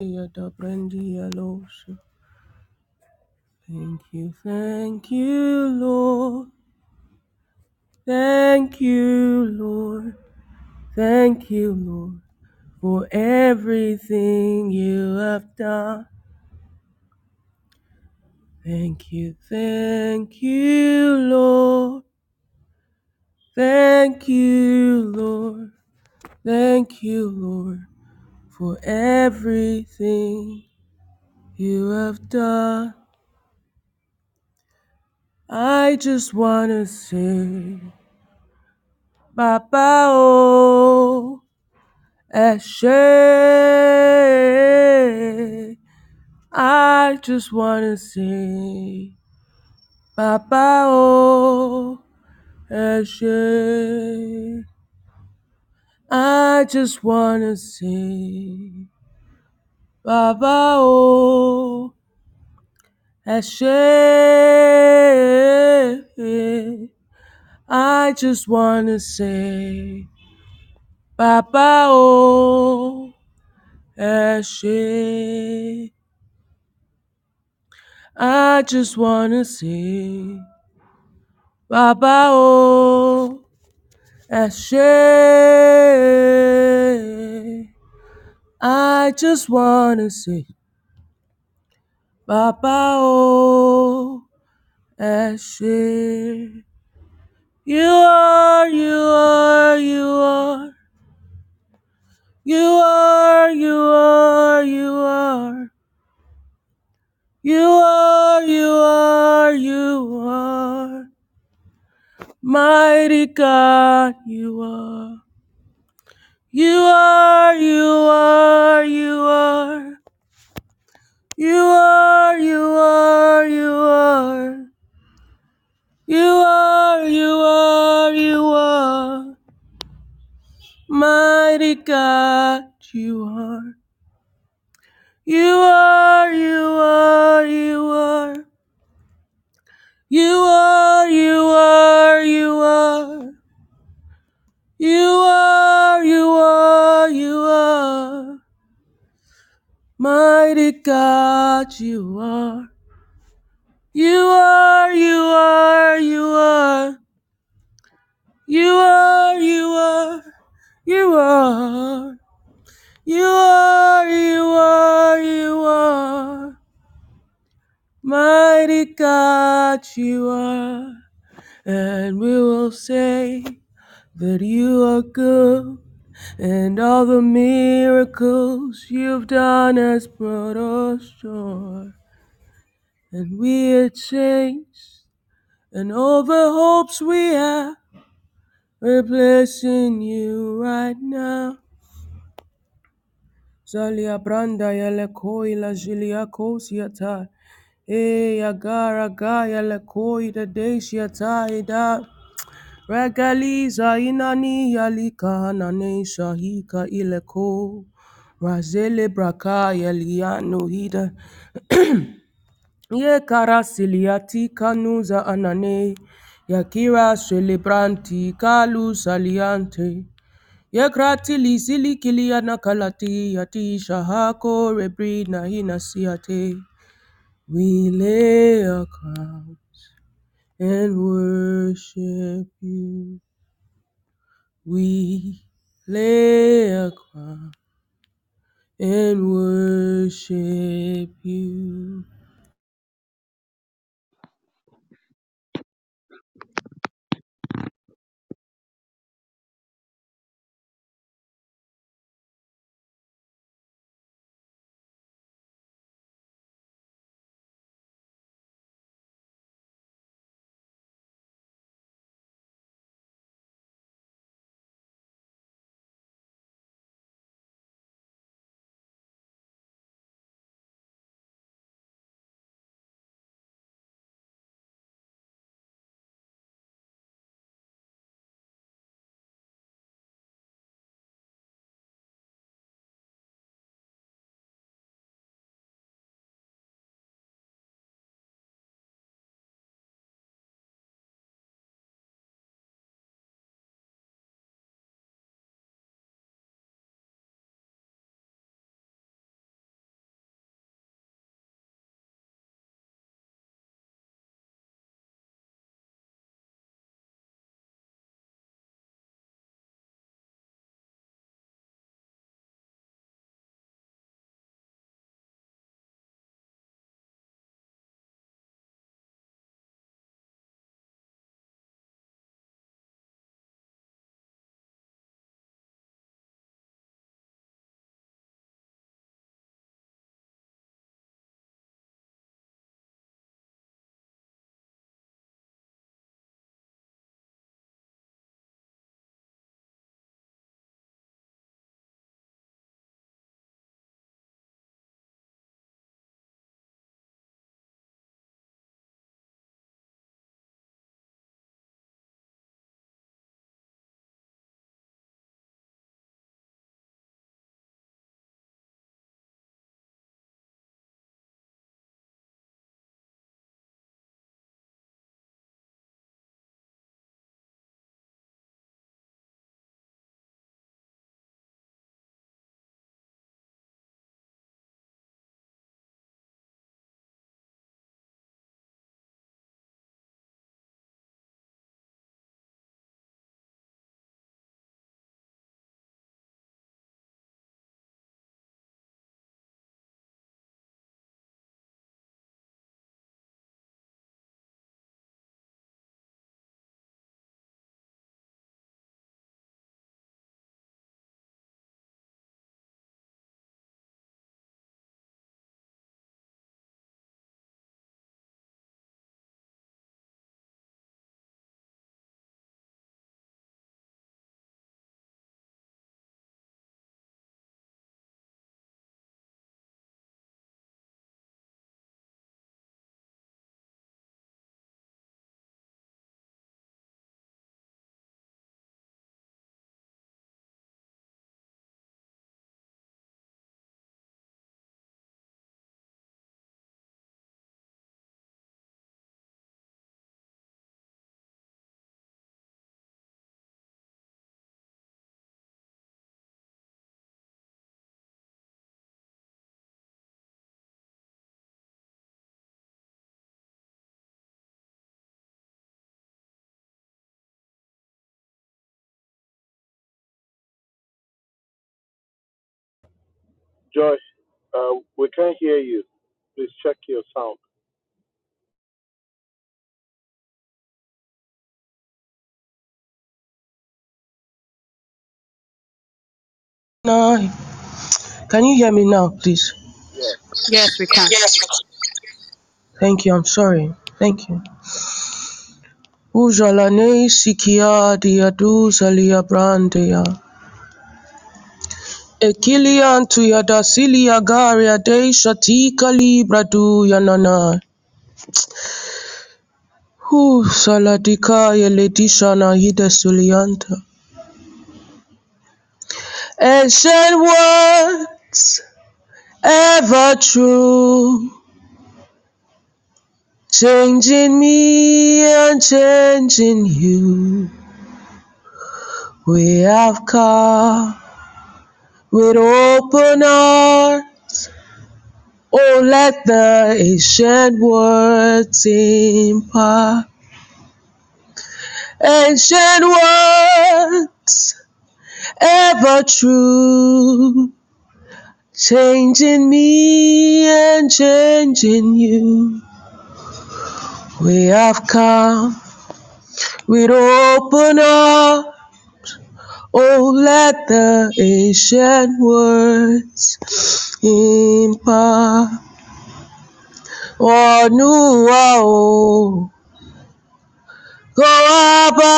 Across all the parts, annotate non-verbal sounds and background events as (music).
Yada brandi yalosha. Thank you, thank you, Lord. Thank you, Lord. Thank you, Lord, for everything you have done. Thank you, thank you, Lord. Thank you, Lord. Thank you, Lord, for everything you have done. I just want to say, Baba, oh. I just want to say, Baba, oh, Eshe. I just want to say, Baba, oh, Eshe. I just want to say, Baba, oh, Eshe. I just want to say, Baba, oh, Eshe. I just want to say, Baba, oh, Eshe. You are, you are, you are. You are, you are, you are. You are, you are, you are. Mighty God, you are. You are, all the miracles you've done has brought us joy. And we are changed. And all the hopes we have, we're blessing you right now. Zalia branda la jilia. E gaya le ida. Regaliza inani yalika nane shahika ileko. Razele braka yaliano hida. (clears throat) Ye karasiliati kanuza anane. Yakira celebranti kalu saliante. Ye krati lizili kilia kalati yati shahako rebrina hina siate. We lay our crown and worship you. We lay a crown and worship you. Joy, uh, we can't hear you. Please check your sound. No. Can you hear me now, please? Yes. Yes, we can. Thank you. I'm sorry. Thank you. Ujalane sikia dia duzalia brandia. Ekilian tu ya dasilia garia de shatika libra du yanana. Hu saladika ya ledisha na hida sulianta. Ancient words ever true. Changing me and changing you. We have come with open arms. Oh, let the ancient words impart. Ancient words ever true. Changing me and changing you. We have come with open arms. Oh, let the ancient words impart. Olúwa o, kó wá bá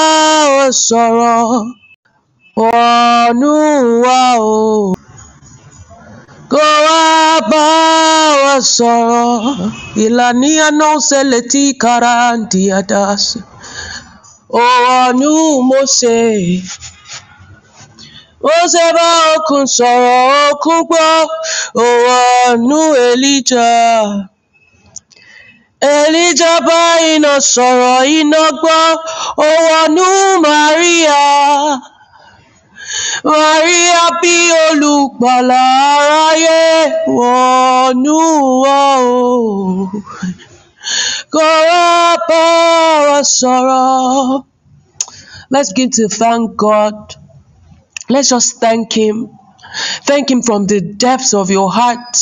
wa sọ̀rọ̀. Olúwa o, kó wá bá wa sọ̀rọ̀. Ìlànà ṣẹlẹ̀ tí kàrà ń Mósè, Mósè bá òkun sọ̀rọ̀ òkun gbọ́. Òònù Èlíjà. Elijah bá iná sọ̀rọ̀ iná gbọ́, ó wọnú Màríà. Màríà bí olùgbàlà aráyé wọnú wa o. Wá bá wa sọ̀rọ̀. Let's give to thank God. Let's just thank Him. Thank Him from the depths of your heart.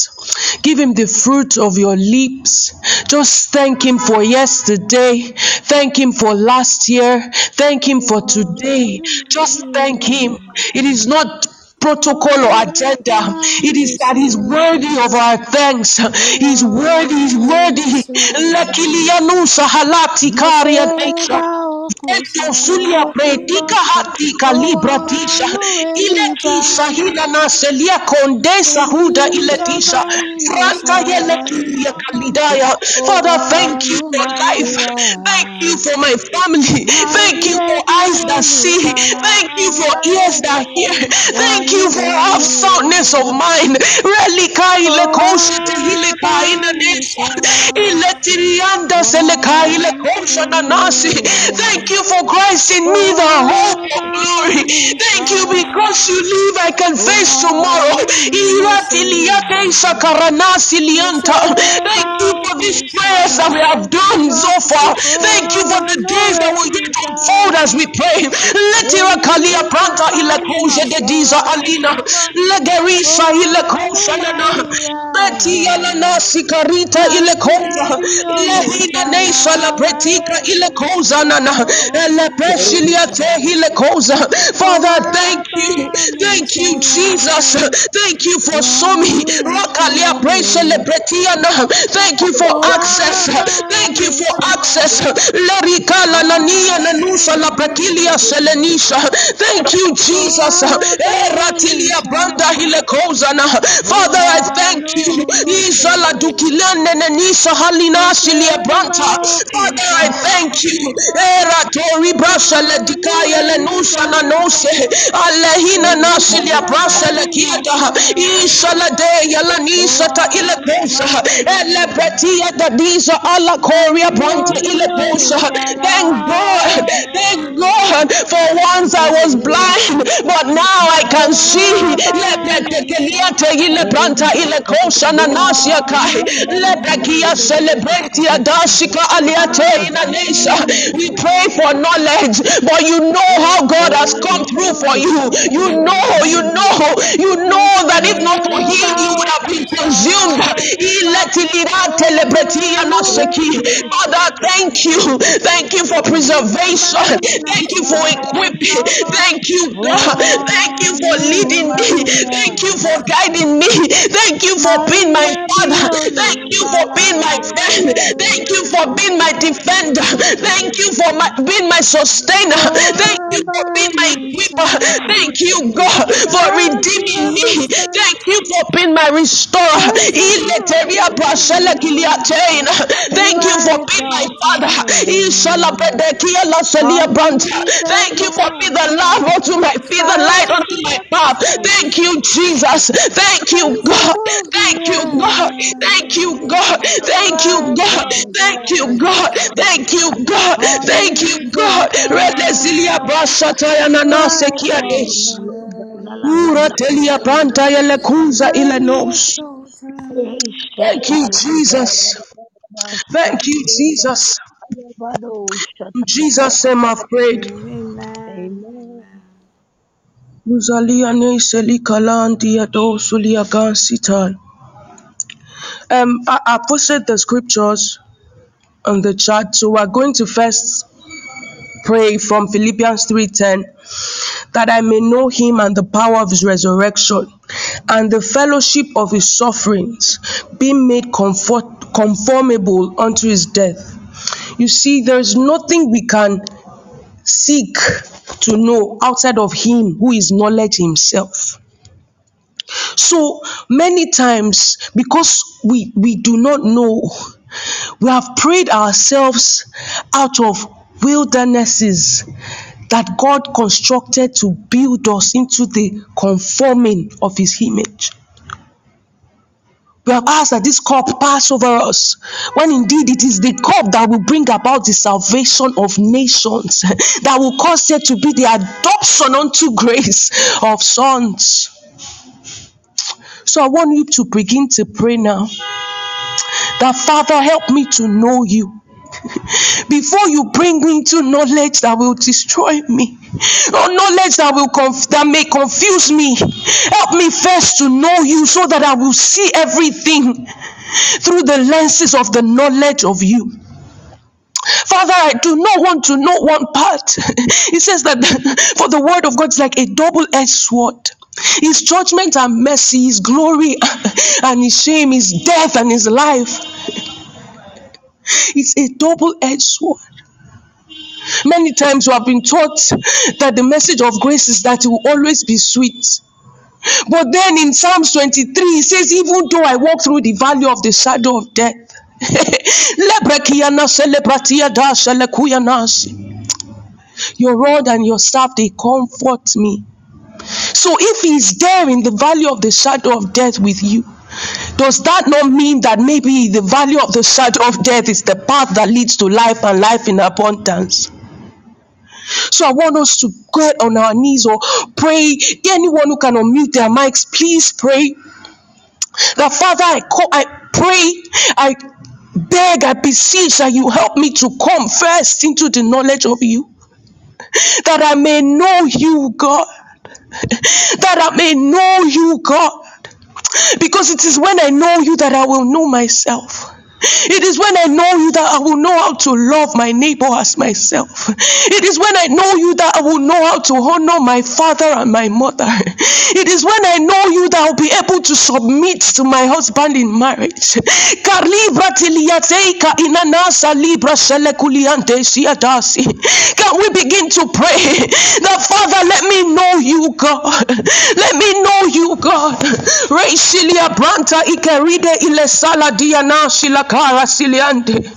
Give Him the fruit of your lips. Just thank Him for yesterday. Thank Him for last year. Thank Him for today. Just thank Him. It is not protocol or agenda. It is that He's worthy of our thanks. He's worthy, He's worthy. Lekilianusa halati karia desha. Eto sulia predika hati kalibra tisha. Ile kisha hila na selia kondesa huda ile tisha. Franta yele kalidaya. Father, thank you for life. Thank you for my family. Thank you for eyes that see. Thank you for ears that hear. Thank you for our soundness of mind. Relika ile kosha te ile ka ina nesa. Ile tirianda seleka ile kosha nasi. Thank you for Christ in me, the oh, hope of glory. Thank you because you live, I can face oh, tomorrow. Sakaranasi lianta. Thank you for these prayers that we have done so far. Thank you for the oh, days that will yet unfold as we pray. Letira kalia pranta ile kosha de diza alina. Legerisa ile kosha nana. Beti yala nasi karita ile kosha. Lehina neisa la pretika ile nana. Father, thank you. Thank you, Jesus. Thank you for Somi. Le pretiana. Thank you for access. Thank you for access. Lerika la nania nanusa la prekilia selenisha. Thank you, Jesus. Eratilia branda ile kozana. Father, I thank you. Isala dukilene nenisa halina silia branta. Father, I thank you. Le le. Alehina le de ta branta. Thank God. Thank God. For once I was blind, but now I can see. Lepetekeliate ile branta ile nasia kai. Lepekia celebratia dashika aliate inanesa. We pray for knowledge, but you know how God has come through for you. You know, you know, you know that if not for him, you would have been consumed. Father, thank you. Thank you for preservation. Thank you for equipping. Thank you, God. Thank you for leading me. Thank you for guiding me. Thank you for being my father. Thank you for being my friend. Thank you for being my defender. Thank you for my, being my sustainer. Thank you for being my. Obanisha. Thank you, God, for God, redeeming me. Thank you for being my restorer. Thank you for being my father. laselia branta. Thank you for being the love God. unto my feet, the light God, unto my path. Thank you, Jesus. Thank you, God. Thank you you, God. Thank you, God. Thank you, God. Thank you, God. Thank you, God. Thank you, God. Redezilia God. brasataya You nanase are kiades. exalted. Ura telia yelekuza Highly ilanos. exalted. Thank you, Jesus. Thank you, Jesus. In Jesus' name I've prayed. Amen. Amen. Amen. Uzalia ne selikalanti adosulia gansitai. Um, I, I posted the scriptures on the chat, so we're going to first pray from Philippians 3:10 that I may know him and the power of his resurrection and the fellowship of his sufferings, being made comfort, conformable unto his death. You see, there's nothing we can seek to know outside of him who is knowledge himself. So many times, because we, we do not know, we have prayed ourselves out of wildernesses that God constructed to build us into the conforming of His image. We have asked that this cup pass over us, when indeed it is the cup that will bring about the salvation of nations, (laughs) that will cause there to be the adoption unto grace of sons. So I want you to begin to pray now that Father, help me to know you. (laughs) before you bring me into knowledge that will destroy me or knowledge that will conf- that may confuse me help me first to know you so that i will see everything through the lenses of the knowledge of you Father, I do not want to know one part. (laughs) He says that (laughs) for the word of God is like a double edged sword. His judgment and mercy, His glory and His shame, His death and His life. It's a double edged sword. Many times we have been taught that the message of grace is that it will always be sweet. But then in Psalms 23, it says, Even though I walk through the valley of the shadow of death, (laughs) your rod and your staff, they comfort me. So if he's there in the valley of the shadow of death with you, does that not mean that maybe the value of the shadow of death is the path that leads to life and life in abundance? So I want us to get on our knees or pray. Anyone who can unmute their mics, please pray. That Father, I call, I pray, I beg, I beseech that you help me to come first into the knowledge of you. That I may know you, God. That I may know you, God. Because it is when I know you that I will know myself. (laughs) It is when I know you that I will know how to love my neighbor as myself. (laughs) It is when I know you that I will know how to honor my father and my mother. (laughs) It is when I know you that I'll be able to submit to my husband in marriage. Can we begin to pray that Father, let me know you, God. Let me know you, God. Siliante.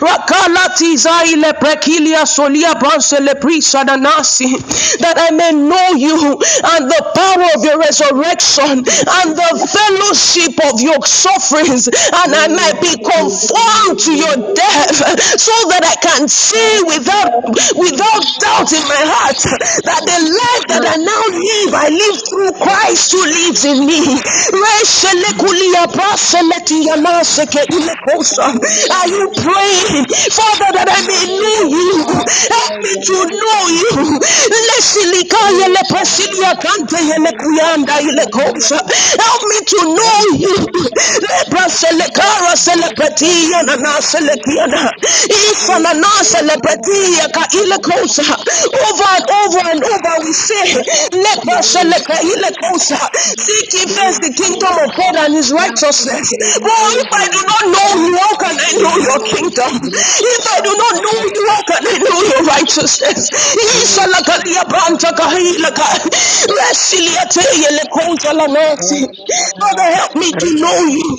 Rakala tiza ile prekilia solia le prisa danasi. That I may know you and the power of your resurrection and the fellowship of your sufferings and I might be conformed to your death so that I can see without without doubt in my heart that the life that I now live I live through Christ who lives in me. Hallelujah. Are you praying, Father, that I may know you? Help me to know you. Help me to know you. Over and over and over we say. Seek first the kingdom of God and his righteousness. But if I do not know how can I know your kingdom? If I do not know you, how can I know your righteousness? Father, help me to know you.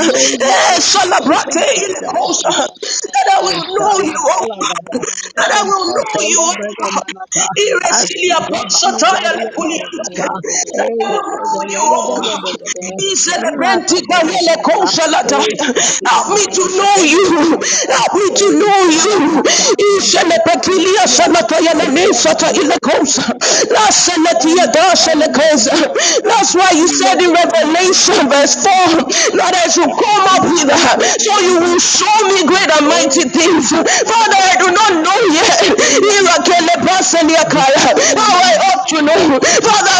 Eh. That I will know you, oh God. That I will know you, oh God. That I will know you, oh God. He celebrante kahele kosa lata. Help me to know you. Help me to know you. He celebratilia sanataya le nesata ile kosa. La sanatia da sele kosa. That's why you said in Revelation verse 4 that I should come up with so you will show me great and mighty things. Father, I do not know yet. How I ought to know. Father,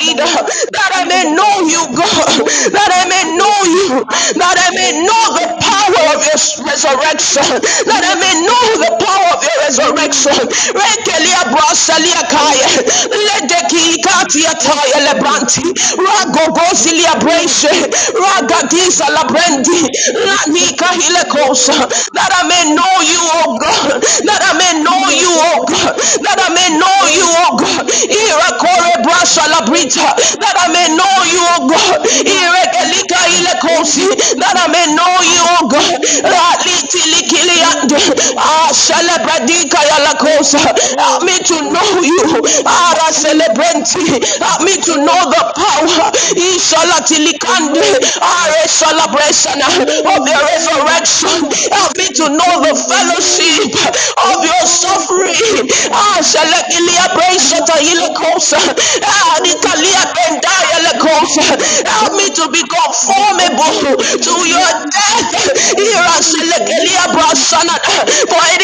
leader. That I may know you, God. That I may know you. That I may know the power of your resurrection. I may know the power of your resurrection. Rekelia labrendi. That I may know you, oh God. That I may know you, oh God. That I may know you, oh God. Irakore brasa labrita. That I may know you, oh God. Irekelika ilekosi. That I may know you, oh God. Likiliande. Help me to know you. Ara celebrante. Help me to know the power. Ishalatilikande. Are celebration of your resurrection. Help me to know the fellowship of your suffering. Ah. Ah. Help me to be conformable to your death. For it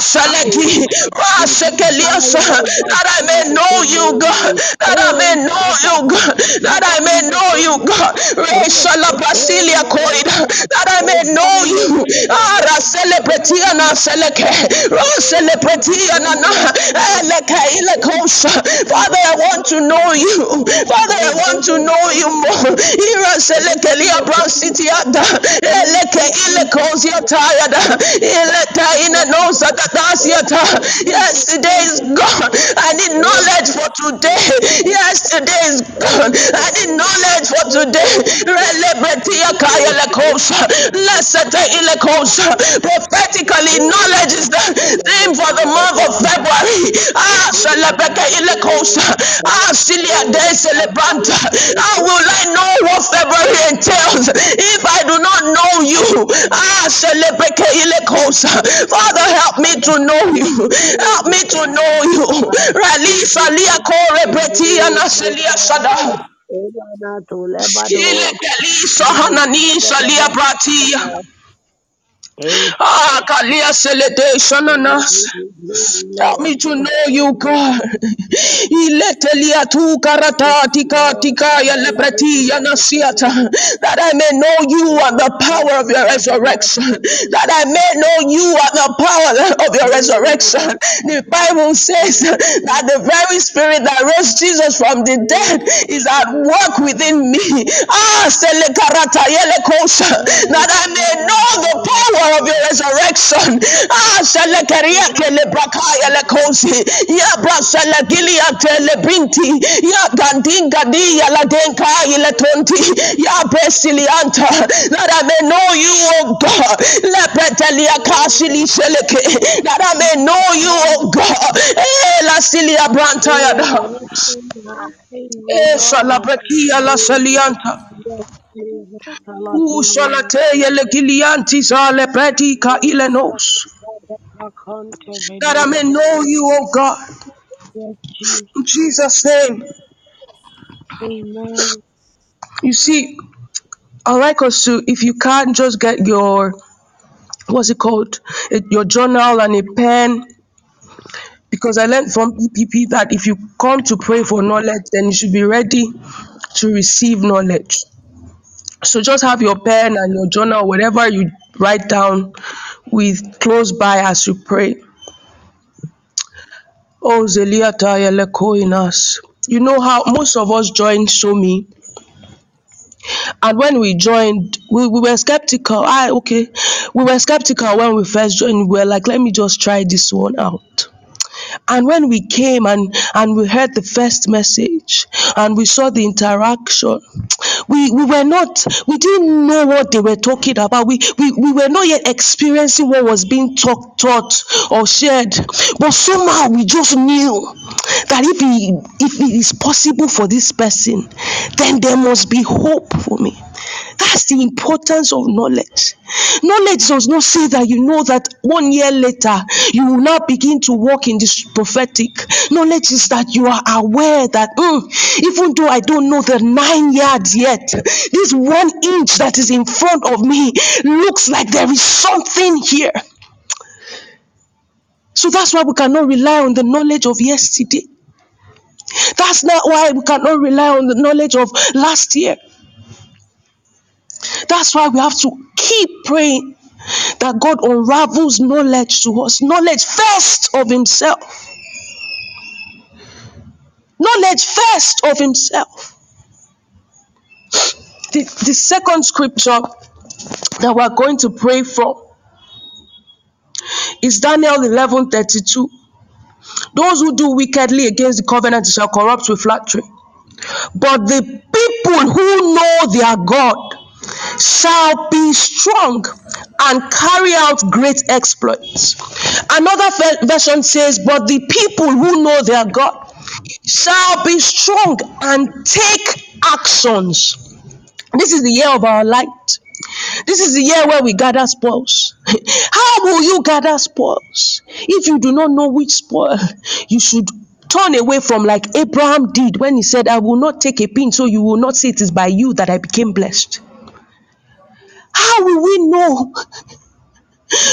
Sele, Rasekeliasa, that I may know you, God, that I may know you, God, that I may know you, God, Resalabrasilia koida, that I may know you, ah, Araselebretiana seleke, Raselebetiana na, Eleke ilekosa, eh, eh, Father, I want to know you, Father, I want to know you more, Iraselekelia brasitiada, Eleke ilekosia tired. Ileta ina. Yesterday is gone. I need knowledge for today. Yesterday is gone. I need knowledge for today. Relebetia ah, kaya. Eh, Prophetically, knowledge is the theme for the month of February. Ah, Shalebeke ilekosa. Ah, Silia de celebranta. How will I know what February entails if I do not know you? Ah, celebeke ilekosa. Father, help me to know you. Help me to know you. Release alia kore breti anaselia sada. Ile kelisa hanani salia bratia. Ah, kalia selede shananas. Help me to know you, God. Iletelia tu karata tika tika ya lepreti ya nasiata. That I may know you and the power of your resurrection. That I may know you and the power of your resurrection. The Bible says that the very spirit that rose Jesus from the dead is at work within me. Ah, sele karata. That I may know the power of your resurrection. Ah, sele keria kele brakaya le kosi. Ya brasele gilia tele. Ya gandinga di ya la denka ile tonti. Ya besilianta. That I may know you, O God. Lepetelia kasili seleke. That I may know you, O God. Eh, la silia branta ya da. Eh, salabekia la salianta. U salate yele gilianti zale predika ilenos. That I may know you, O God. In Jesus' name. Amen. You see, I like us to, if you can't just get your, what's it called, your journal and a pen, because I learned from EPP that if you come to pray for knowledge, then you should be ready to receive knowledge. So just have your pen and your journal, whatever you write down with close by as you pray. Oh, Zeliata Yelekoinas. You know how most of us joined Shomi, and when we joined, we, we were skeptical. Ah, okay. We were skeptical when we first joined. We were like, let me just try this one out. And when we came and, and we heard the first message and we saw the interaction, we, we were not, we didn't know what they were talking about. We, we, we were not yet experiencing what was being talk, taught or shared. But somehow we just knew that if, he, if it is possible for this person, then there must be hope for me. That's the importance of knowledge. Knowledge does not say that you know that one year later you will now begin to walk in this prophetic. Knowledge is that you are aware that "Mm, even though I don't know the nine yards yet, this one inch that is in front of me looks like there is something here. So that's why we cannot rely on the knowledge of yesterday. That's not why we cannot rely on the knowledge of last year. That's why we have to keep praying that God unravels knowledge to us. Knowledge first of Himself. Knowledge first of Himself. The, the second scripture that we're going to pray from is Daniel 11 32. Those who do wickedly against the covenant shall corrupt with flattery. But the people who know their God shall be strong and carry out great exploits. Another version says, But the people who know their God shall be strong and take actions. This is the year of our light. This is the year where we gather spoils. (laughs) How will you gather spoils if you do not know which spoil (laughs) you should turn away from, like Abraham did when he said, I will not take a pin, so you will not say it is by you that I became blessed. How will we know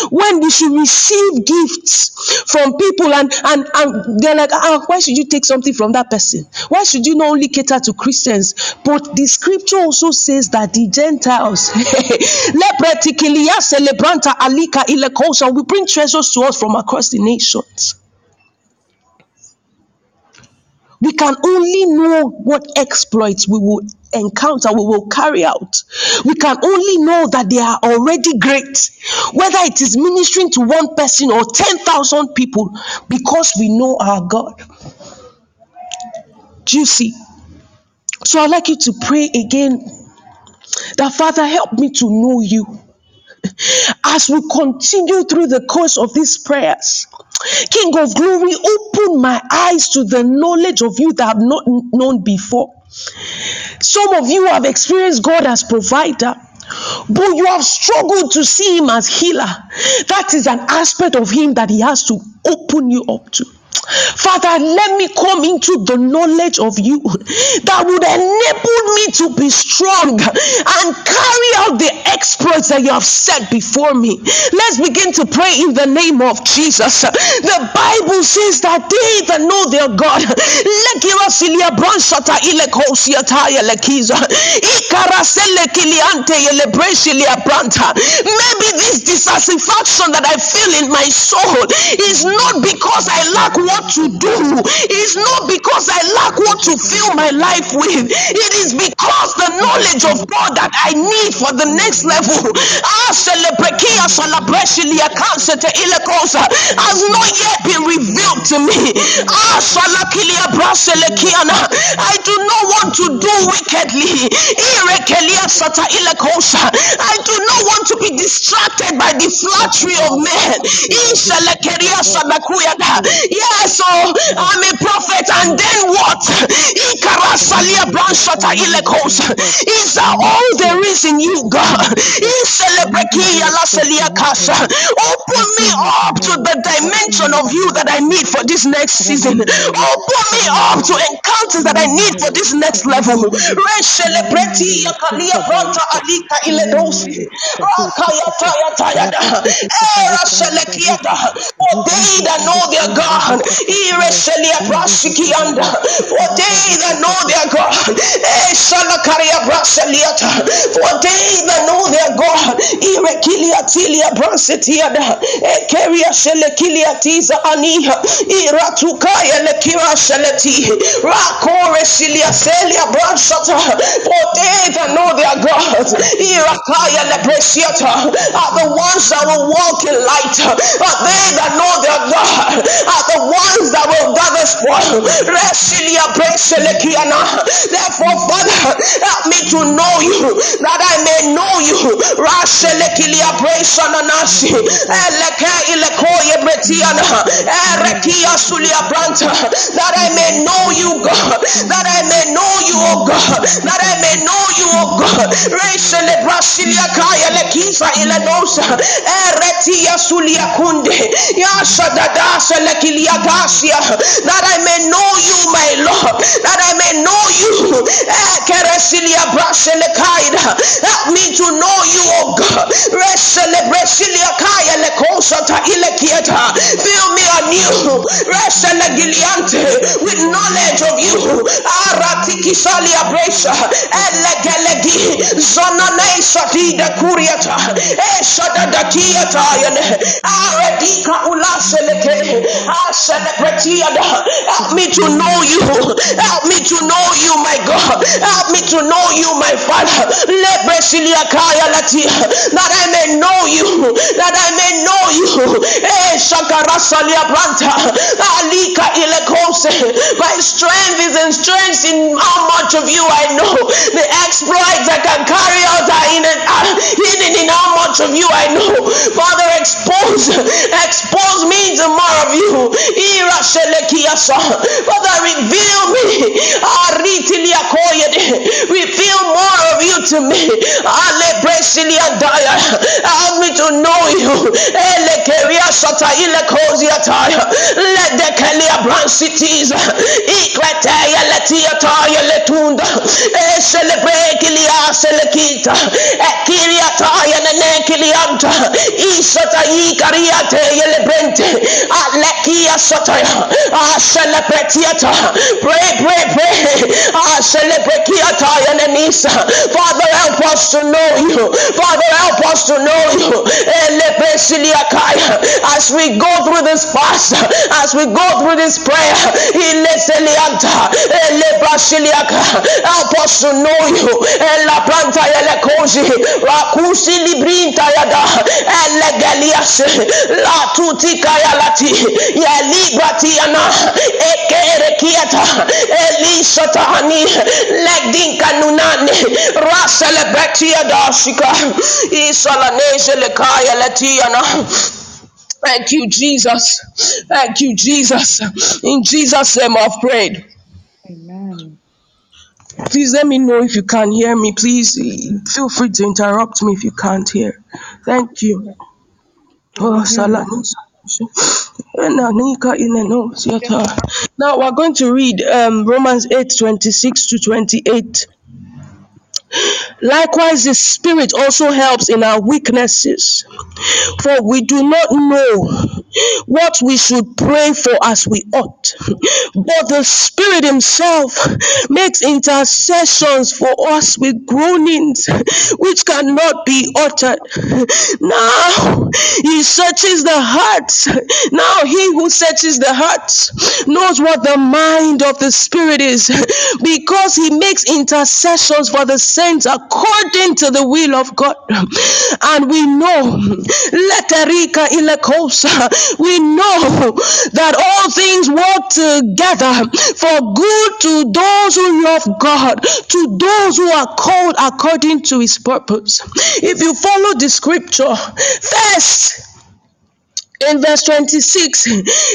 when we should receive gifts from people and and and they're like ah why should you take something from that person? Why should you not only cater to christians? But the scripture also says that the gentiles (laughs) lepretikilia celebranta alika ilekosa will bring treasures to us from across the nations. We can only know what exploits we will encounter, we will carry out. We can only know that they are already great, whether it is ministering to one person or 10,000 people, because we know our God. Do you see? So I'd like you to pray again that Father, help me to know you as we continue through the course of these prayers. King of glory, open my eyes to the knowledge of you that I have not known before. Some of you have experienced God as provider. but you have struggled to see him as healer. That is an aspect of him that he has to open you up to. Father, let me come into the knowledge of you that would enable me to be strong and carry out the exploits that you have set before me. Let's begin to pray in the name of Jesus. The Bible says that they that know their God, maybe this dissatisfaction that I feel in my soul is not because I lack what to do. is not because I lack what to fill my life with. It is because the knowledge of God that I need for the next level ah, has not yet been revealed to me. Ah. I do not want to do wickedly. I do not want to be distracted by the flattery of men. Yes, so I'm a prophet, and then what? Is that all there is in you, God? Open me up to the dimension of you that I need for this next season. Open me up to encounters that I need for this next level. Iledosi. Era. For they that know their God, for they that know their God, for they that know their God, for they that know their God, Irakaya Lepresiata, are the ones that will walk in light, But they that know their God, are the ones that will gather spoil. Therefore, Father, help me to know you, that I may know you. That I may know you, God. That I may know you, oh God. That I may know you, oh God. That I may know you, my Lord. That I may know you. Eh. Help me to know you, oh God. Fill me anew. With knowledge of you. Eshadada Kiata. Aredika Ulaseleke. Aseleketiada. Help me to know you. Help me to know you, my God. Help me to know you, my Father. Lebresiliakaya Latia. That I may know you. That I may know you. Eh, Shakarasalia Branta. Alika Ilekose. My strength is in strength in how much of you I know. The exploits I can carry out are in it, are hidden in how much of you I know. Father, expose, expose me to more of you. Father, reveal me. Reveal more of you to me. Help me to know you. Let the Kelia Brand cities. Letiataya Letunda. Eselebre Kilia Selekita. Ekiriataya Ikariate Yelebrente. Pray, pray, pray. Father, help us to know you. Father, help us to know you. As we go through this fast, as we go through this prayer, help us to know you. Yelekosi. Rakusi Librinta Elegelias. La Yalati. Yalibratiana. Ekere Kiata. Elisatani. Legdinka Nunani. Raselebetia Dashika. Isalanese Lekaya. Thank you, Jesus. Thank you, Jesus. In Jesus' name I've prayed. Amen. Please let me know if you can hear me. Please feel free to interrupt me if you can't hear. Thank you. Oh, you. Salanus. Now we're going to read um, Romans 8 26 to 28. Likewise, the Spirit also helps in our weaknesses, for we do not know what we should pray for as we ought. But the Spirit Himself makes intercessions for us with groanings which cannot be uttered. Now He searches the hearts. Now He who searches the hearts knows what the mind of the Spirit is because He makes intercessions for the saints according to the will of God. And we know, Leterika Ilekosa, we know that all things work together for good to those who love God, to those who are called according to his purpose. If you follow the scripture, first in verse 26,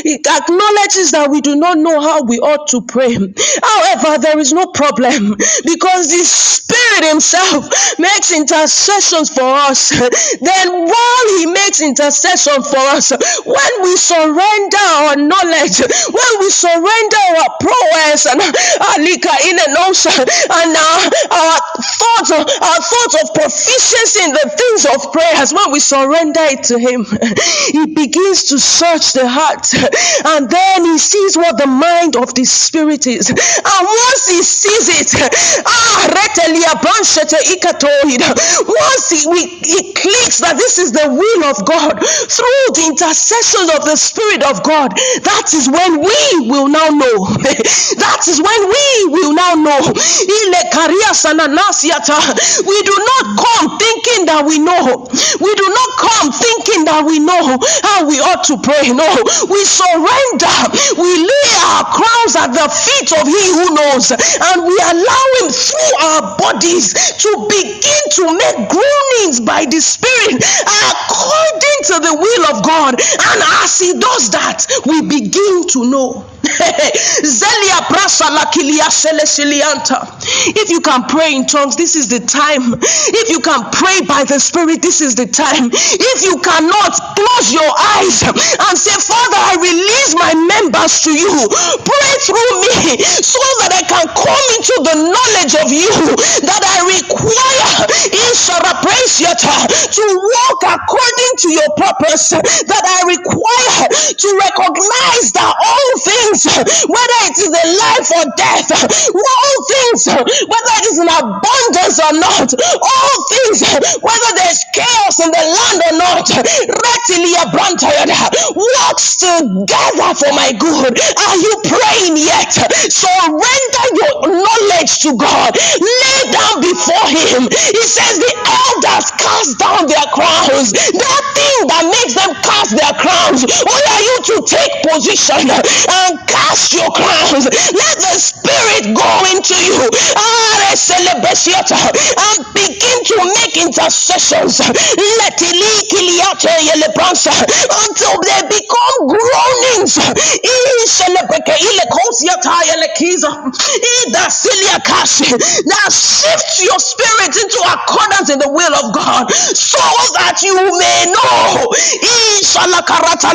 it acknowledges that we do not know how we ought to pray. However, there is no problem because the Spirit Himself makes intercessions for us. Then, while He makes intercession for us, when we surrender our knowledge, when we surrender our prowess and alika in and and our, our thoughts, our thoughts of proficiency in the things of prayers, when we surrender it to Him, He begins to search the heart (laughs) and then He sees what the mind of the Spirit is. And once He sees it, (laughs) ah, (laughs) once he, we, He clicks that this is the will of God through the intercession of the Spirit of God, that is when we will now know. that is when we will now know. We do not come thinking that we know. We do not come thinking that we know how we ought to pray. No, we surrender. We lay our crowns at the feet of He who knows, and we allow Him through our bodies to begin to make groanings by the Spirit according to the will of God. And as He does that, we begin to know. (laughs) Zelia. If you can pray in tongues, this is the time. If you can pray by the Spirit, this is the time. If you cannot, close your eyes and say, Father, I release my members to you. Pray through me so that I can come into the knowledge of you that I require in to walk according to your purpose, that I require to recognize that all things, (laughs) whether it is a life or death, all things, whether it is in abundance or not, all things, whether there's chaos in the land or not, works together for my good. Are you praying yet? Surrender your knowledge to God. Lay down before Him. He says the elders cast down their crowns. That thing that makes them cast their crowns. Only you to take position and cast your crowns. Let the Spirit go into you. And begin to make intercessions. Let until they become groanings. Now shift your spirit into accordance in the will of God so that you may know. Ishalakarata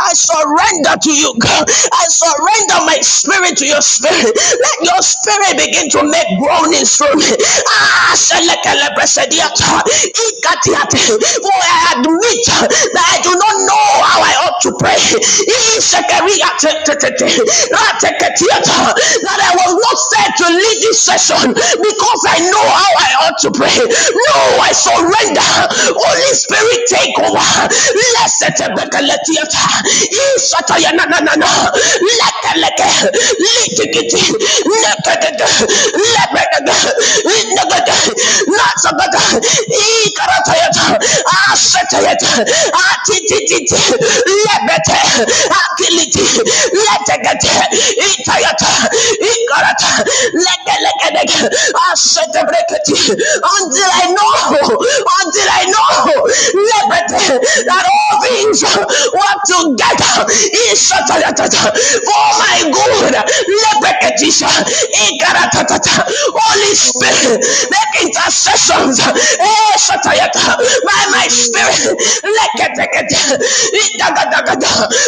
I surrender to you, God. I surrender my spirit to your spirit. Let your spirit begin to make groanings through me. Ah. For I admit that I do not know how I ought to pray. That I was not said to lead this session because I know how I ought to pray. No, I surrender. Holy Spirit, take over. Blessed Bekaletiata. Isataya na na na na. Leke leke. Litikiti. Nekadada. Lebedada. Nagada. Natsagada. Ikaratayata. Asetayata. Atitititi. Lebete. Akiliti. Letegate. Itayata. Ikarata. Leke leke leke. Asetebreketi. Until I know. Until I know. Lebete. That all things work together. For my good. Holy Spirit, make intercessions. Eh. By my spirit.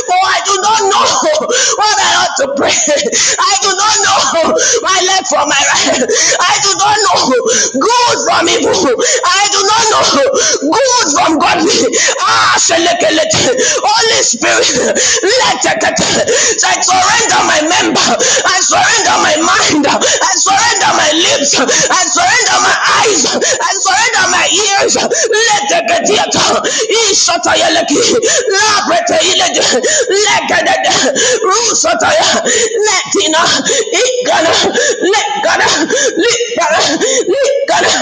For I do not know what I ought to pray. I do not know my left from my right. I do not know good from evil. I do not know good from godly. Ah. Holy Spirit, let I surrender my member. I surrender my mind. I surrender my lips. I surrender my eyes. I surrender my ears. Let the Gadiata. Ishatayaleki. Labrete ilede. Legade. Rusataya. Letina. Igana. Legana. Ligana. Ligana.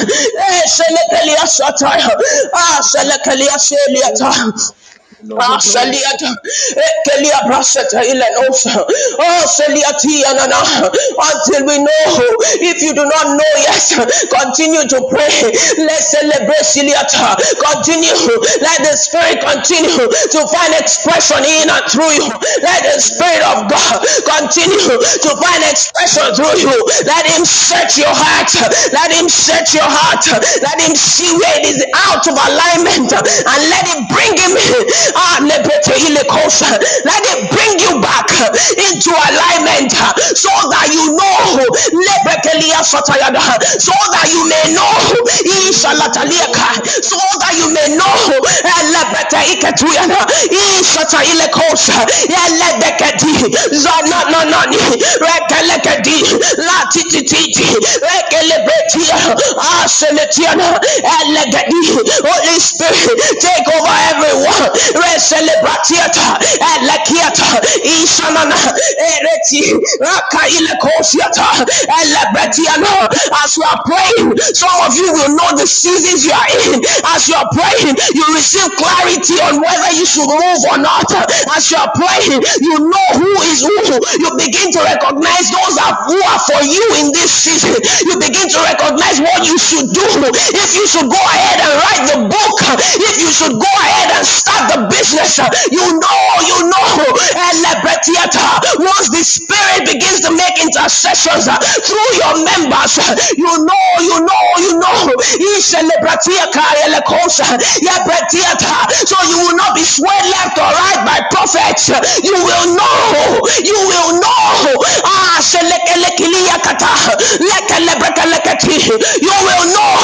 Selekelia Sataya. Ah, Selekelia Seliata. Oh, until we know. If you do not know yet, continue to pray. Let's celebrate. Continue. Let the Spirit continue to find expression in and through you. Let the Spirit of God continue to find expression through you. Let Him search your heart. Let Him search your heart. Let Him see where it is out of alignment and let it bring Him in. Ah, let it bring you back into alignment so that you know so that you may know so that you may know Holy Spirit take over everyone As you are praying, some of you will know the seasons you are in. As you are praying, you receive clarity on whether you should move or not. As you are praying, you know who is who. You begin to recognize those who are for you in this season. You begin to recognize what you should do. If you should go ahead and write the book, if you should go ahead and start the business, you know, you know, once the spirit begins to make intercessions uh, through your members, uh, you know, you know, you know, so you will not be swayed left or right by prophets. You will know, you will know. Ah, you will know.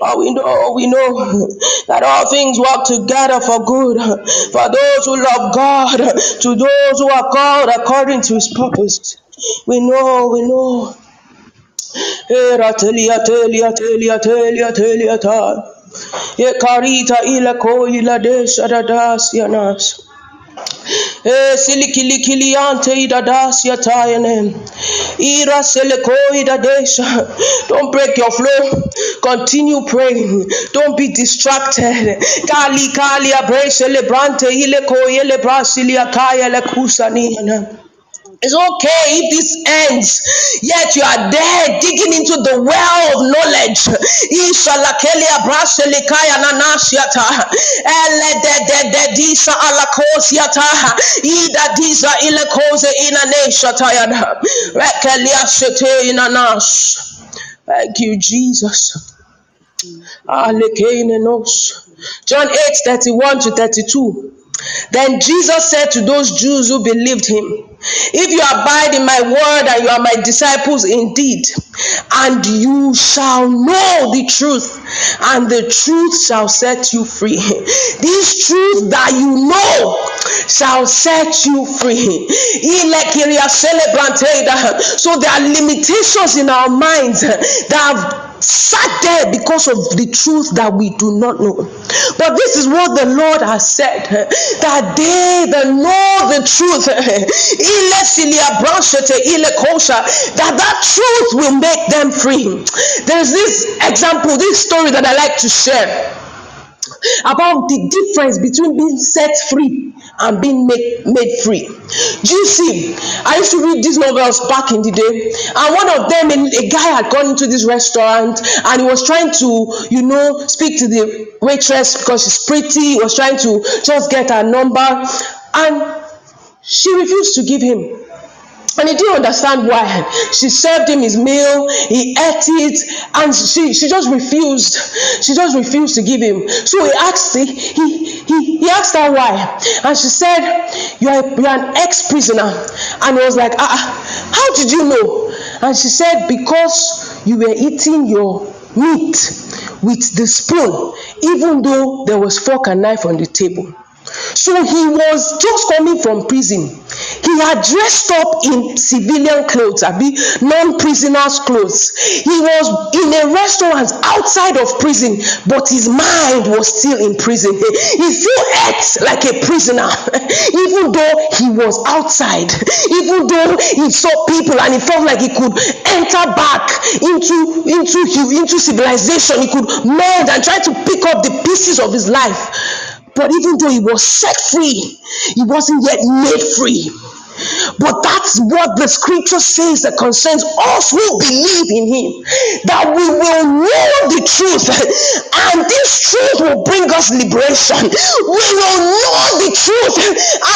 But we know, we know that all things work together for good for those who love God, to those who are called according to His purpose. We know, we know. Ta. Ye karita ila ko ila de shadadas yanas. Eh, silikilikiliante idadasia tayane. Ira selekoida desha. Don't break your flow. Continue praying. Don't be distracted. Kali kali abre celebrante ile ko ile brasilia kaya le kusani. It's okay if this ends, yet you are there digging into the well of knowledge. Thank you, Jesus. Alekenenos. John 8 31 to 32. Then Jesus said to those Jews who believed him, If you abide in my word and you are my disciples indeed, and you shall know the truth, and the truth shall set you free. (laughs) This truth that you know shall set you free. So there are limitations in our minds that have there because of the truth that we do not know. But this is what the Lord has said eh, that they that know the truth, eh, that that truth will make them free. There's this example, this story that I like to share about the difference between being set free and being made, made free. Do you see? I used to read these novels back in the day, and one of them, a, a guy had gone into this restaurant and he was trying to, you know, speak to the waitress because she's pretty. He was trying to just get her number, and she refused to give him and he didn't understand why. She served him his meal, he ate it, and she, she just refused. She just refused to give him. So he asked he, he, he asked her why. And she said, You are, you are an ex-prisoner. And he was like, ah, ah, how did you know? And she said, Because you were eating your meat with the spoon, even though there was fork and knife on the table. So he was just coming from prison. He had dressed up in civilian clothes, abi non-prisoners clothes. He was in a restaurant outside of prison, but his mind was still in prison. He still acts like a prisoner, (laughs) even though he was outside. (laughs) Even though he saw people and he felt like he could enter back into into into civilization. He could mend and try to pick up the pieces of his life. But even though he was set free, he wasn't yet made free. But that's what the scripture says that concerns us who believe in him. That we will know the truth, (laughs) and this truth will bring us liberation. We will know the truth,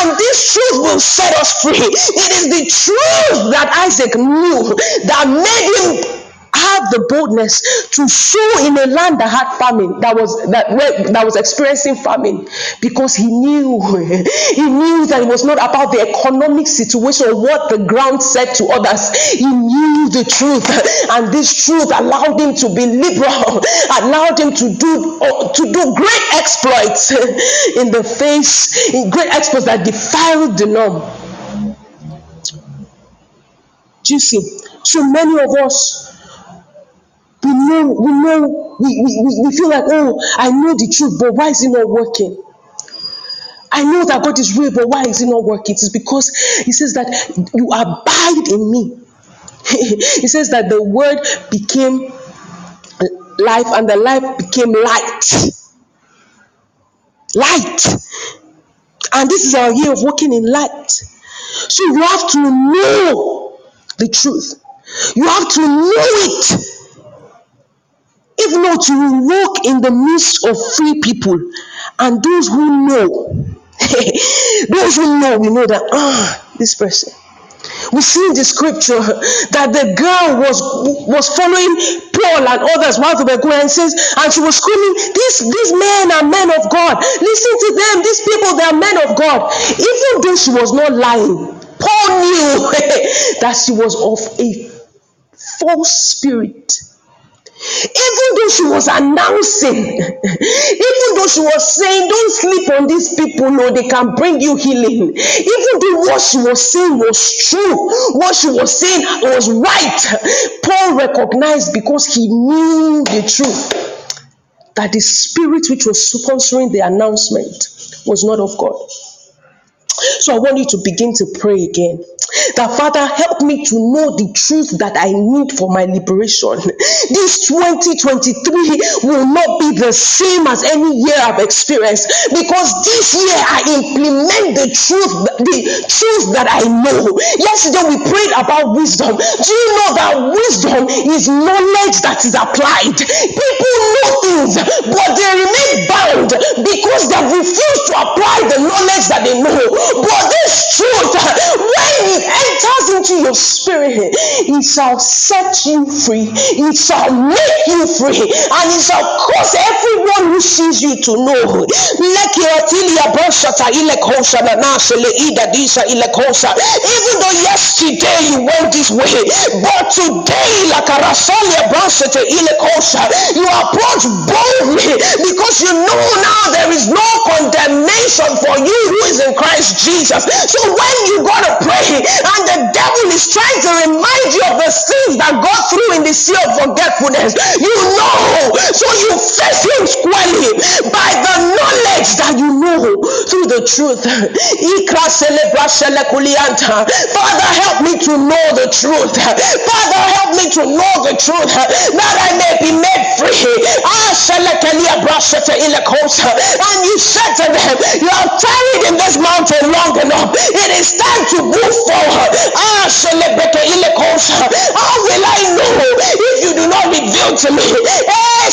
and this truth will set us free. It is the truth that Isaac knew that made him have the boldness to sow in a land that had famine, that was that that was experiencing famine, because he knew (laughs) he knew that it was not about the economic situation or what the ground said to others. He knew the truth, (laughs) and this truth allowed him to be liberal, (laughs) allowed him to do uh, to do great exploits in the face, in great exploits that defiled the norm. Do you see? So many of us we know, we know, we, we, we feel like, oh, I know the truth, but why is it not working? I know that God is real, but why is it not working? It is because He says that you abide in me. (laughs) he says that the word became life and the life became light. Light. And this is our year of walking in light. So you have to know the truth. You have to know it if not, you will walk in the midst of free people and those who know. (laughs) those who know, we know that, ah, this person. We see in the scripture that the girl was was following Paul and others were going and says, and she was screaming, These these men are men of God. Listen to them, these people, they are men of God. Even though she was not lying, Paul knew (laughs) that she was of a false spirit even though she was announcing, even though she was saying, Don't sleep on these people, no, they can bring you healing. Even though what she was saying was true, what she was saying was right, Paul recognized because he knew the truth that the spirit which was sponsoring the announcement was not of God. So I want you to begin to pray again. That Father, help me to know the truth that I need for my liberation. This 2023 will not be the same as any year I've experienced because this year I implement the truth, the truth that I know. Yesterday we prayed about wisdom. Do you know that wisdom is knowledge that is applied? People know things, but they remain bound because they refuse to apply the knowledge that they know. But this truth, uh, when it enters into your spirit, it shall set you free. It shall make you free. And it shall cause everyone who sees you to know. Even though yesterday you went this way, but today, like a you approach boldly because you know now there is no condemnation for you who is in Christ Jesus. So when you go to pray and the devil is trying to remind you of the sins that go through in the sea of forgetfulness, you know. So you face him squarely by the knowledge that you know through the truth. Father, help me to know the truth. Father, help me to know the truth that I may be made free. Ah, and you said to them, You have tarried in this mountain long enough. It is time to move forward. Ah, Told? How will I know if you do not reveal to me? Eh,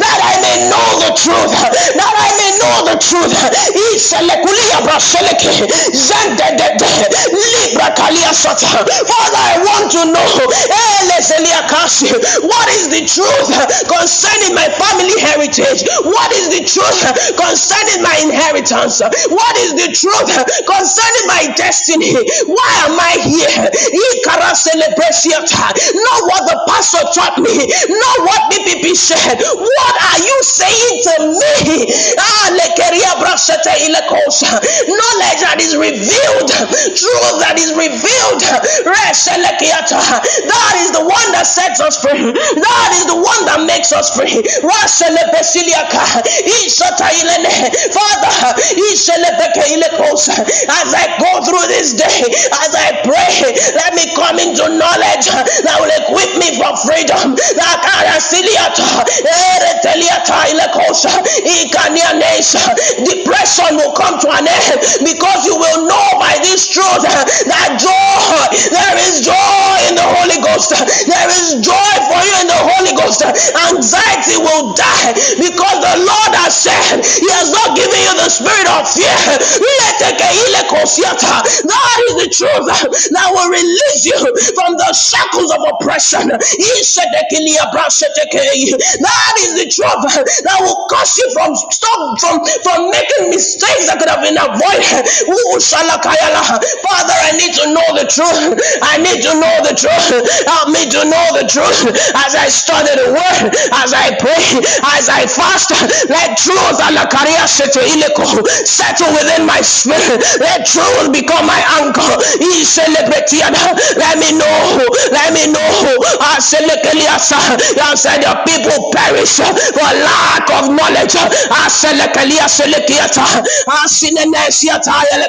that I may know the truth. That I may know the truth. Father, I want to know eh, what is the truth concerning my family heritage? What is the truth concerning my inheritance? Is the truth concerning my destiny? Why am I here? Not what the pastor taught me. not what BPP said. What are you saying to me? Ah, Knowledge that is revealed, truth that is revealed. That is the one that sets us free. That is the one that makes us free. Father, as I go through this day, as I pray, let me come into knowledge that will equip me for freedom. Depression will come to an end because you will know by this truth uh, that joy, there is joy in the Holy Ghost. There is joy for you in the Holy Ghost. Anxiety will die because the Lord has said He has not given you the spirit of fear. That is the truth that will release you from the shackles of oppression. That is the truth that will cause you from stop from, from making mistakes that could have been avoided. Father, I need to know the truth. I need to know the truth. Help me to know the truth as I study the word, as I pray, as I fast. Let truth settle within my spirit. Let truth become my anchor. Let me know. Let me know. I said, the people perish for lack of knowledge.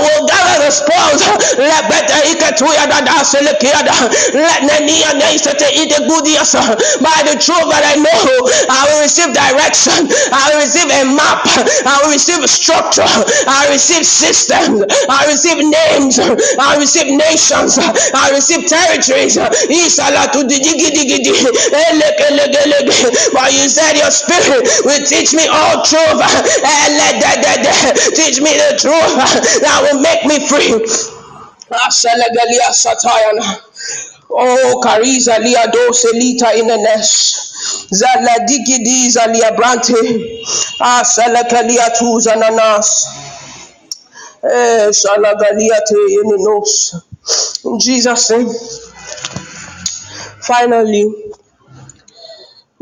will gather the spoils. Let better ikatuya dada selekiada. Let nenia neisete ide gudiasa. By the truth that I know, I will receive direction. I will receive a map. I will receive structure. I will receive systems. I will receive names. I will receive nations. I will receive territories. But you said your spirit will teach me all truth. Teach me the truth that will make me free. Oh, Kariza Liado Selita in the nest. Zala Digidi Zalia Brante. Asalakalia Tuzananas. Eh, shalagaliate yenenos. In Jesus' name. Finally,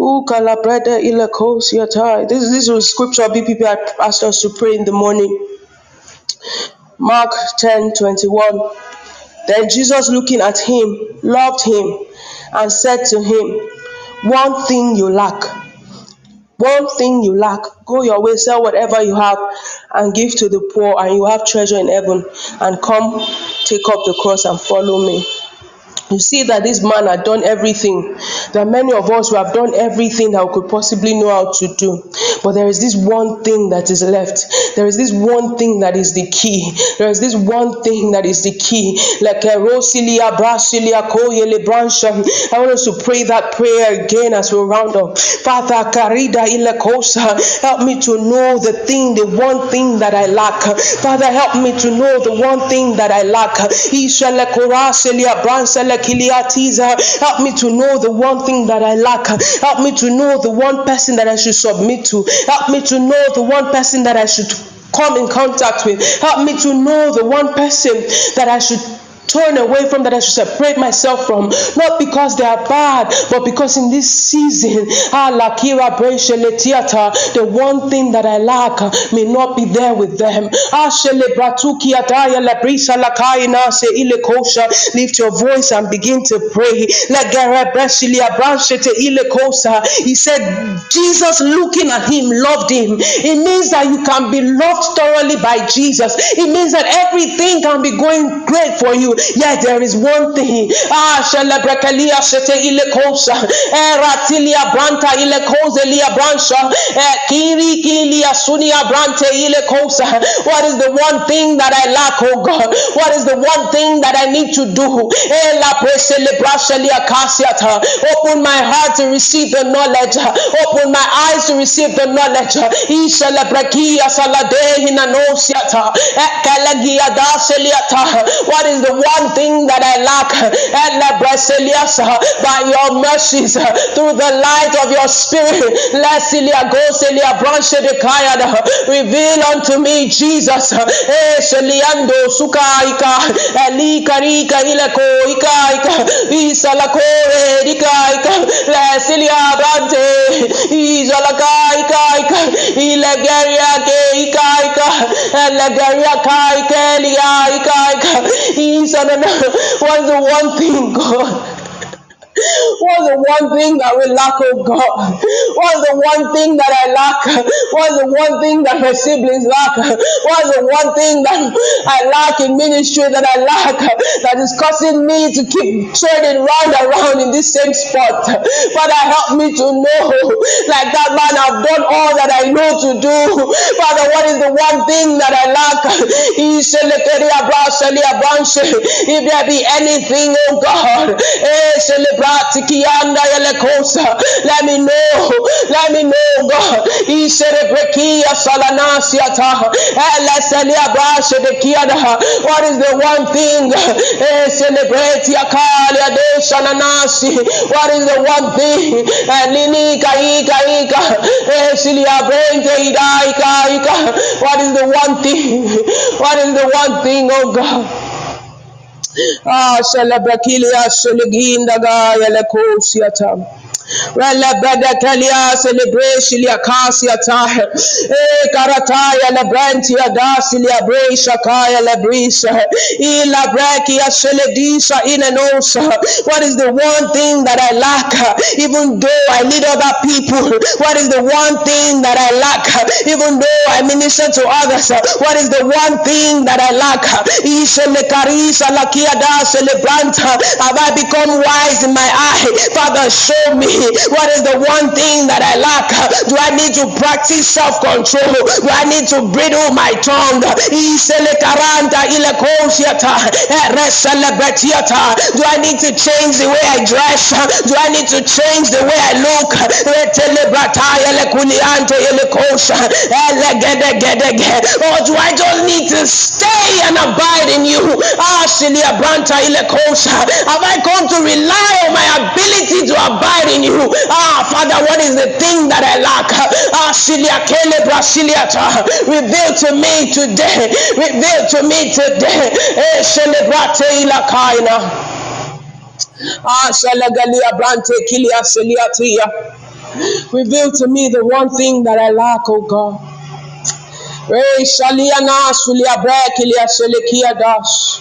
Ooh, kalabrede ilekos yatai. This, this was scripture BPP had asked us to pray in the morning. Mark 10 21. Then Jesus, looking at him, loved him and said to him, One thing you lack. One thing you lack. Go your way, sell whatever you have, and give to the poor, and you have treasure in heaven. And come, take up the cross and follow me. You see that this man had done everything. There are many of us who have done everything that we could possibly know how to do. But there is this one thing that is left. There is this one thing that is the key. There is this one thing that is the key. Like uh, a rosilia brasilia koyele brancha. I want us to pray that prayer again as we round up. Father, karida ile kosa. Help me to know the thing, the one thing that I lack. Father, help me to know the one thing that I lack. Kiliatiza. Help me to know the one thing that I lack. Help me to know the one person that I should submit to. Help me to know the one person that I should come in contact with. Help me to know the one person that I should turn away from that I should separate myself from. Not because they are bad but because in this season (laughs) ah, the one thing that I lack may not be there with them. Ah, lift your voice and begin to pray. He said Jesus looking at him loved him. It means that you can be loved thoroughly by Jesus. It means that everything can be going great for you Yet there is one thing. Ah, shete. Eratilia eh, branta brancha. Eh, kiri kilia sunia brante. What is the one thing that I lack, oh God? What is the one thing that I need to do? Eh, kasiata. Open my heart to receive the knowledge. Open my eyes to receive the knowledge. What is the one thing that I lack? By your mercies, through the light of your spirit. Reveal unto me Jesus. Eh, karika ileko ikaika. Isalako edikaika. Lesilia brante. Isalakaika. Ilegeria ke ikaika. Elegeria Isanana. What's the one thing, God? What's the one thing that we lack, oh God? What's the one thing that I lack? What's the one thing that my siblings lack? What's the one thing that I lack in ministry that I lack that is causing me to keep turning round and round in this same spot? Father, help me to know, like that man, I've done all that I know to do. Father, what is the one thing that I lack? If there be anything, oh God, eh, Ratikianda Yelekosa. Let me know. Let me know, God. Iserebrekia Salanasiata. Eleselia Brasha de Kiada. What is the one thing? Eh, Celebrate Yakalia de Sananasi. What is the one thing? Lini Kaika Ika. Silia Brente Ida Ika. What is the one thing? What is the one thing, oh God? Ah, Shalabakilia Shaliginda Gaya Lekosiata. Relebedekalia celebration ya kasi ya tahe. Eh, e karataya lebranti ya dasi ya bresha kaya lebrisha. Ila breki ya seledisa inenosa. What is the one thing that I lack? Even though I need other people. What is the one thing that I lack? Even though I minister to others. What is the one thing that I lack? Have I become wise in my eye? Father, show me what is the one thing that I lack? Do I need to practice self-control? Do I need to bridle my tongue? Do I need to change the way I dress? Do I need to change the way I look? Or do I just need to stay and abide in you? Have I come to rely on my ability to abide in you? You. Ah, Father, what is the thing that I lack? Ah, Silia Kele Brasiliata. Reveal to me today. Reveal to me today. Eh, Celebrate Ilakaina. Ah, Shalagalia Brante Kilia Seliatia. Reveal to me the one thing that I lack, oh God. Ray Shaliana Sulia Brakilia Selikia Das.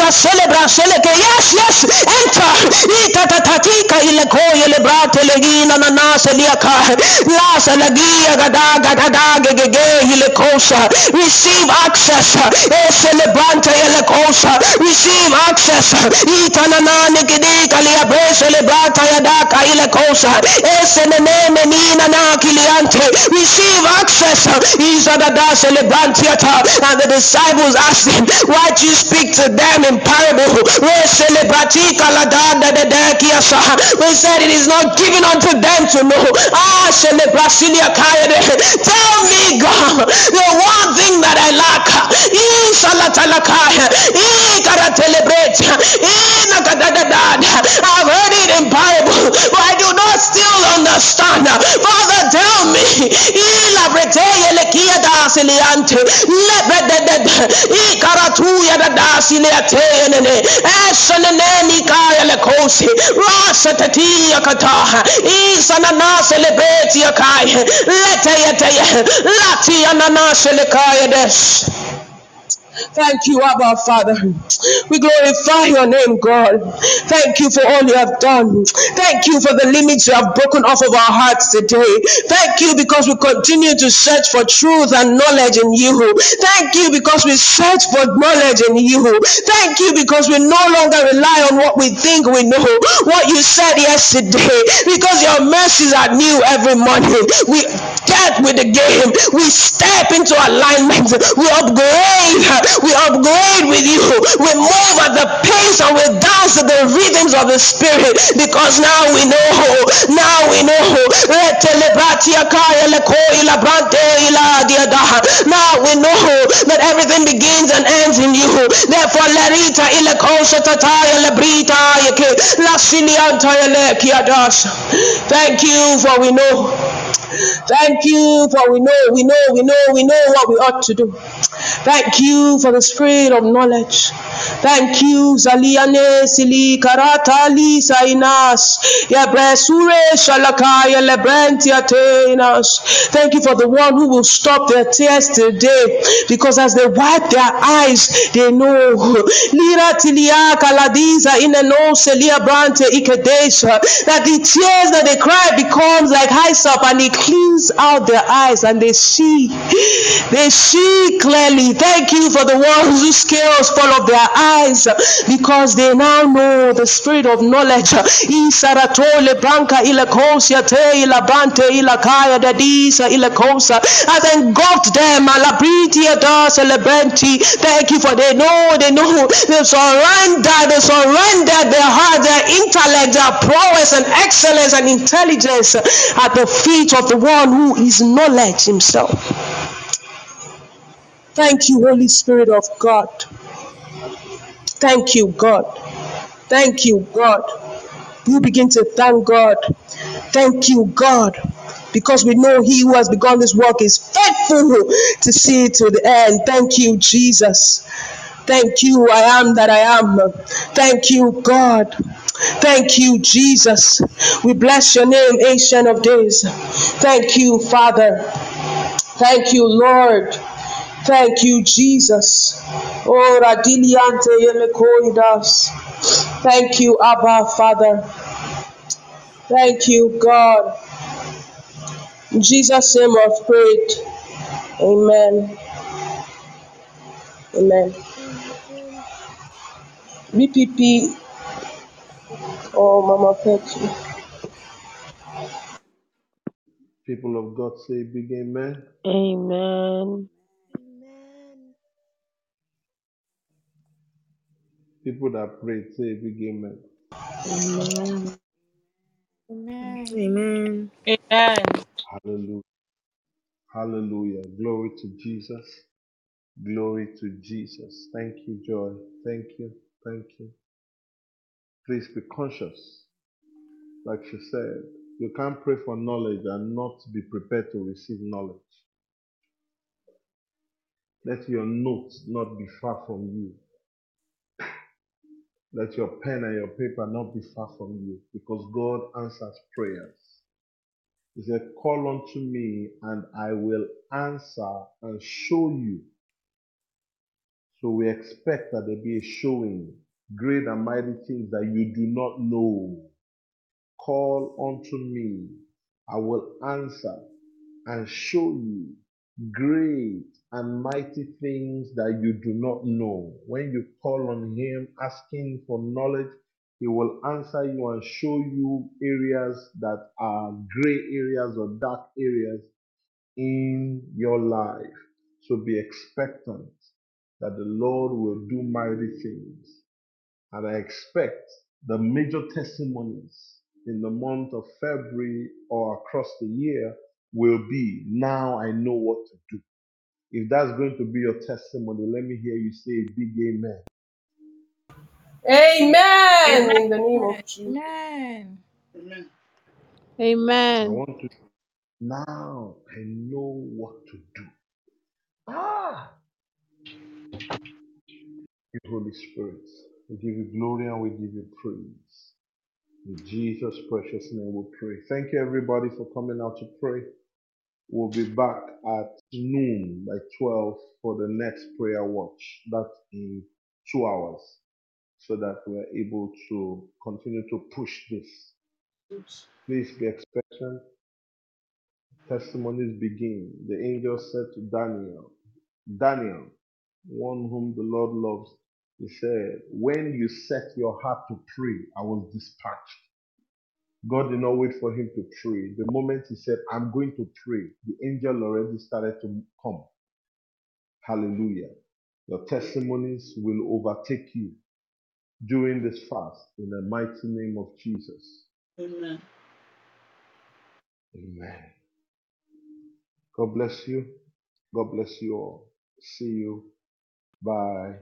Ika celebra seleke. Yes, yes. Enter. Ita tatatika ile koye le brate legina na nasa liaka. Lasa lagia gada gada gegege ile kosa. Receive access. E celebrante ile kosa. Receive access. Ita na nane gidi kalia bre celebrata ya daka ile kosa. E senene nina na kiliante. Receive access. Isa da da celebrantiata. And the disciples asked him, why do you speak to them in. We said it is not given unto them to know. Ah, Tell me, God, the one thing that I lack. I've heard it in parable, but I do not still understand. Father, tell me. In labrete yelekia da siliante. Lebededed. In karatuya da da siliate enene eshenene kaya lekosi rasa tatia kataha isana na celebrate yakaya lete yete lati anana selekaya des Thank you, Abba Father. We glorify your name, God. Thank you for all you have done. Thank you for the limits you have broken off of our hearts today. Thank you because we continue to search for truth and knowledge in you. Thank you because we search for knowledge in you. Thank you because we no longer rely on what we think we know, what you said yesterday, because your mercies are new every morning. We get with the game. We step into alignment. We upgrade we upgrade with you. We move at the pace and we dance to the rhythms of the Spirit because now we know. Now we know. Now we know that everything begins and ends in you. Therefore, lerita ile kosha tataya lebrita yake la silianta yele kiadas. Thank you for we know. Thank you for we know, we know, we know, we know what we ought to do. Thank you for the spirit of knowledge. Thank you, Zaliane Sili Karata Lisa Inas. Yabresure Shalakaya Lebrentia Tenas. Thank you for the one who will stop their tears today. Because as they wipe their eyes, they know. (laughs) Lira Tilia Kaladiza in a no Celia Brante Ikedesha. That the tears that they cry becomes like hyssop and it cleans out their eyes and they see. They see clearly. Thank you for the ones whose scales fall off their eyes because they now know the spirit of knowledge. Ilakosa. Has engulfed them. Thank you for they know, they know, they surrender, they surrender their heart, their intellect, their prowess and excellence and intelligence at the feet of the one who is knowledge himself. Thank you, Holy Spirit of God. Thank you, God. Thank you, God. We begin to thank God. Thank you, God. Because we know He who has begun this work is faithful (laughs) to see it to the end. Thank you, Jesus. Thank you, I am that I am. Thank you, God. Thank you, Jesus. We bless your name, Ancient of Days. Thank you, Father. Thank you, Lord. Thank you, Jesus. Oh. Thank you, Abba, Father. Thank you, God. In Jesus' name I've prayed. Amen. Amen. BPP or Mama Petri. People of God say big amen. Amen. Amen. People that pray say big amen. Amen. Amen. Amen. Amen. Hallelujah. Hallelujah. Glory to Jesus. Glory to Jesus. Thank you, Joy. Thank you. Thank you. Please be conscious. Like she said, you can't pray for knowledge and not be prepared to receive knowledge. Let your notes not be far from you. (laughs) Let your pen and your paper not be far from you because God answers prayers. He said, Call unto me and I will answer and show you. So we expect that there be a showing great and mighty things that you do not know. Call unto me, I will answer and show you great and mighty things that you do not know. When you call on Him asking for knowledge, He will answer you and show you areas that are gray areas or dark areas in your life. So be expectant that the Lord will do mighty things. And I expect the major testimonies in the month of February or across the year will be now I know what to do. If that's going to be your testimony, let me hear you say a big amen. Amen. In the name of Jesus. Amen. I Amen. want to now I know what to do. Ah, you Holy Spirit. We give you glory and we give you praise. In Jesus' precious name we pray. Thank you everybody for coming out to pray. We'll be back at noon by 12 for the next prayer watch. That's in two hours, so that we're able to continue to push this. Please be expectant. Testimonies begin. The angel said to Daniel, Daniel, one whom the Lord loves, he said, When you set your heart to pray, I was dispatched. God did not wait for him to pray. The moment he said, I'm going to pray, the angel already started to come. Hallelujah. Your testimonies will overtake you during this fast in the mighty name of Jesus. Amen. Amen. God bless you. God bless you all. See you by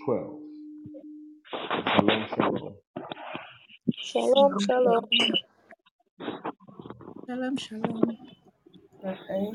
12. Shalom, shalom. Shalom, shalom. Shalom, shalom. Okay.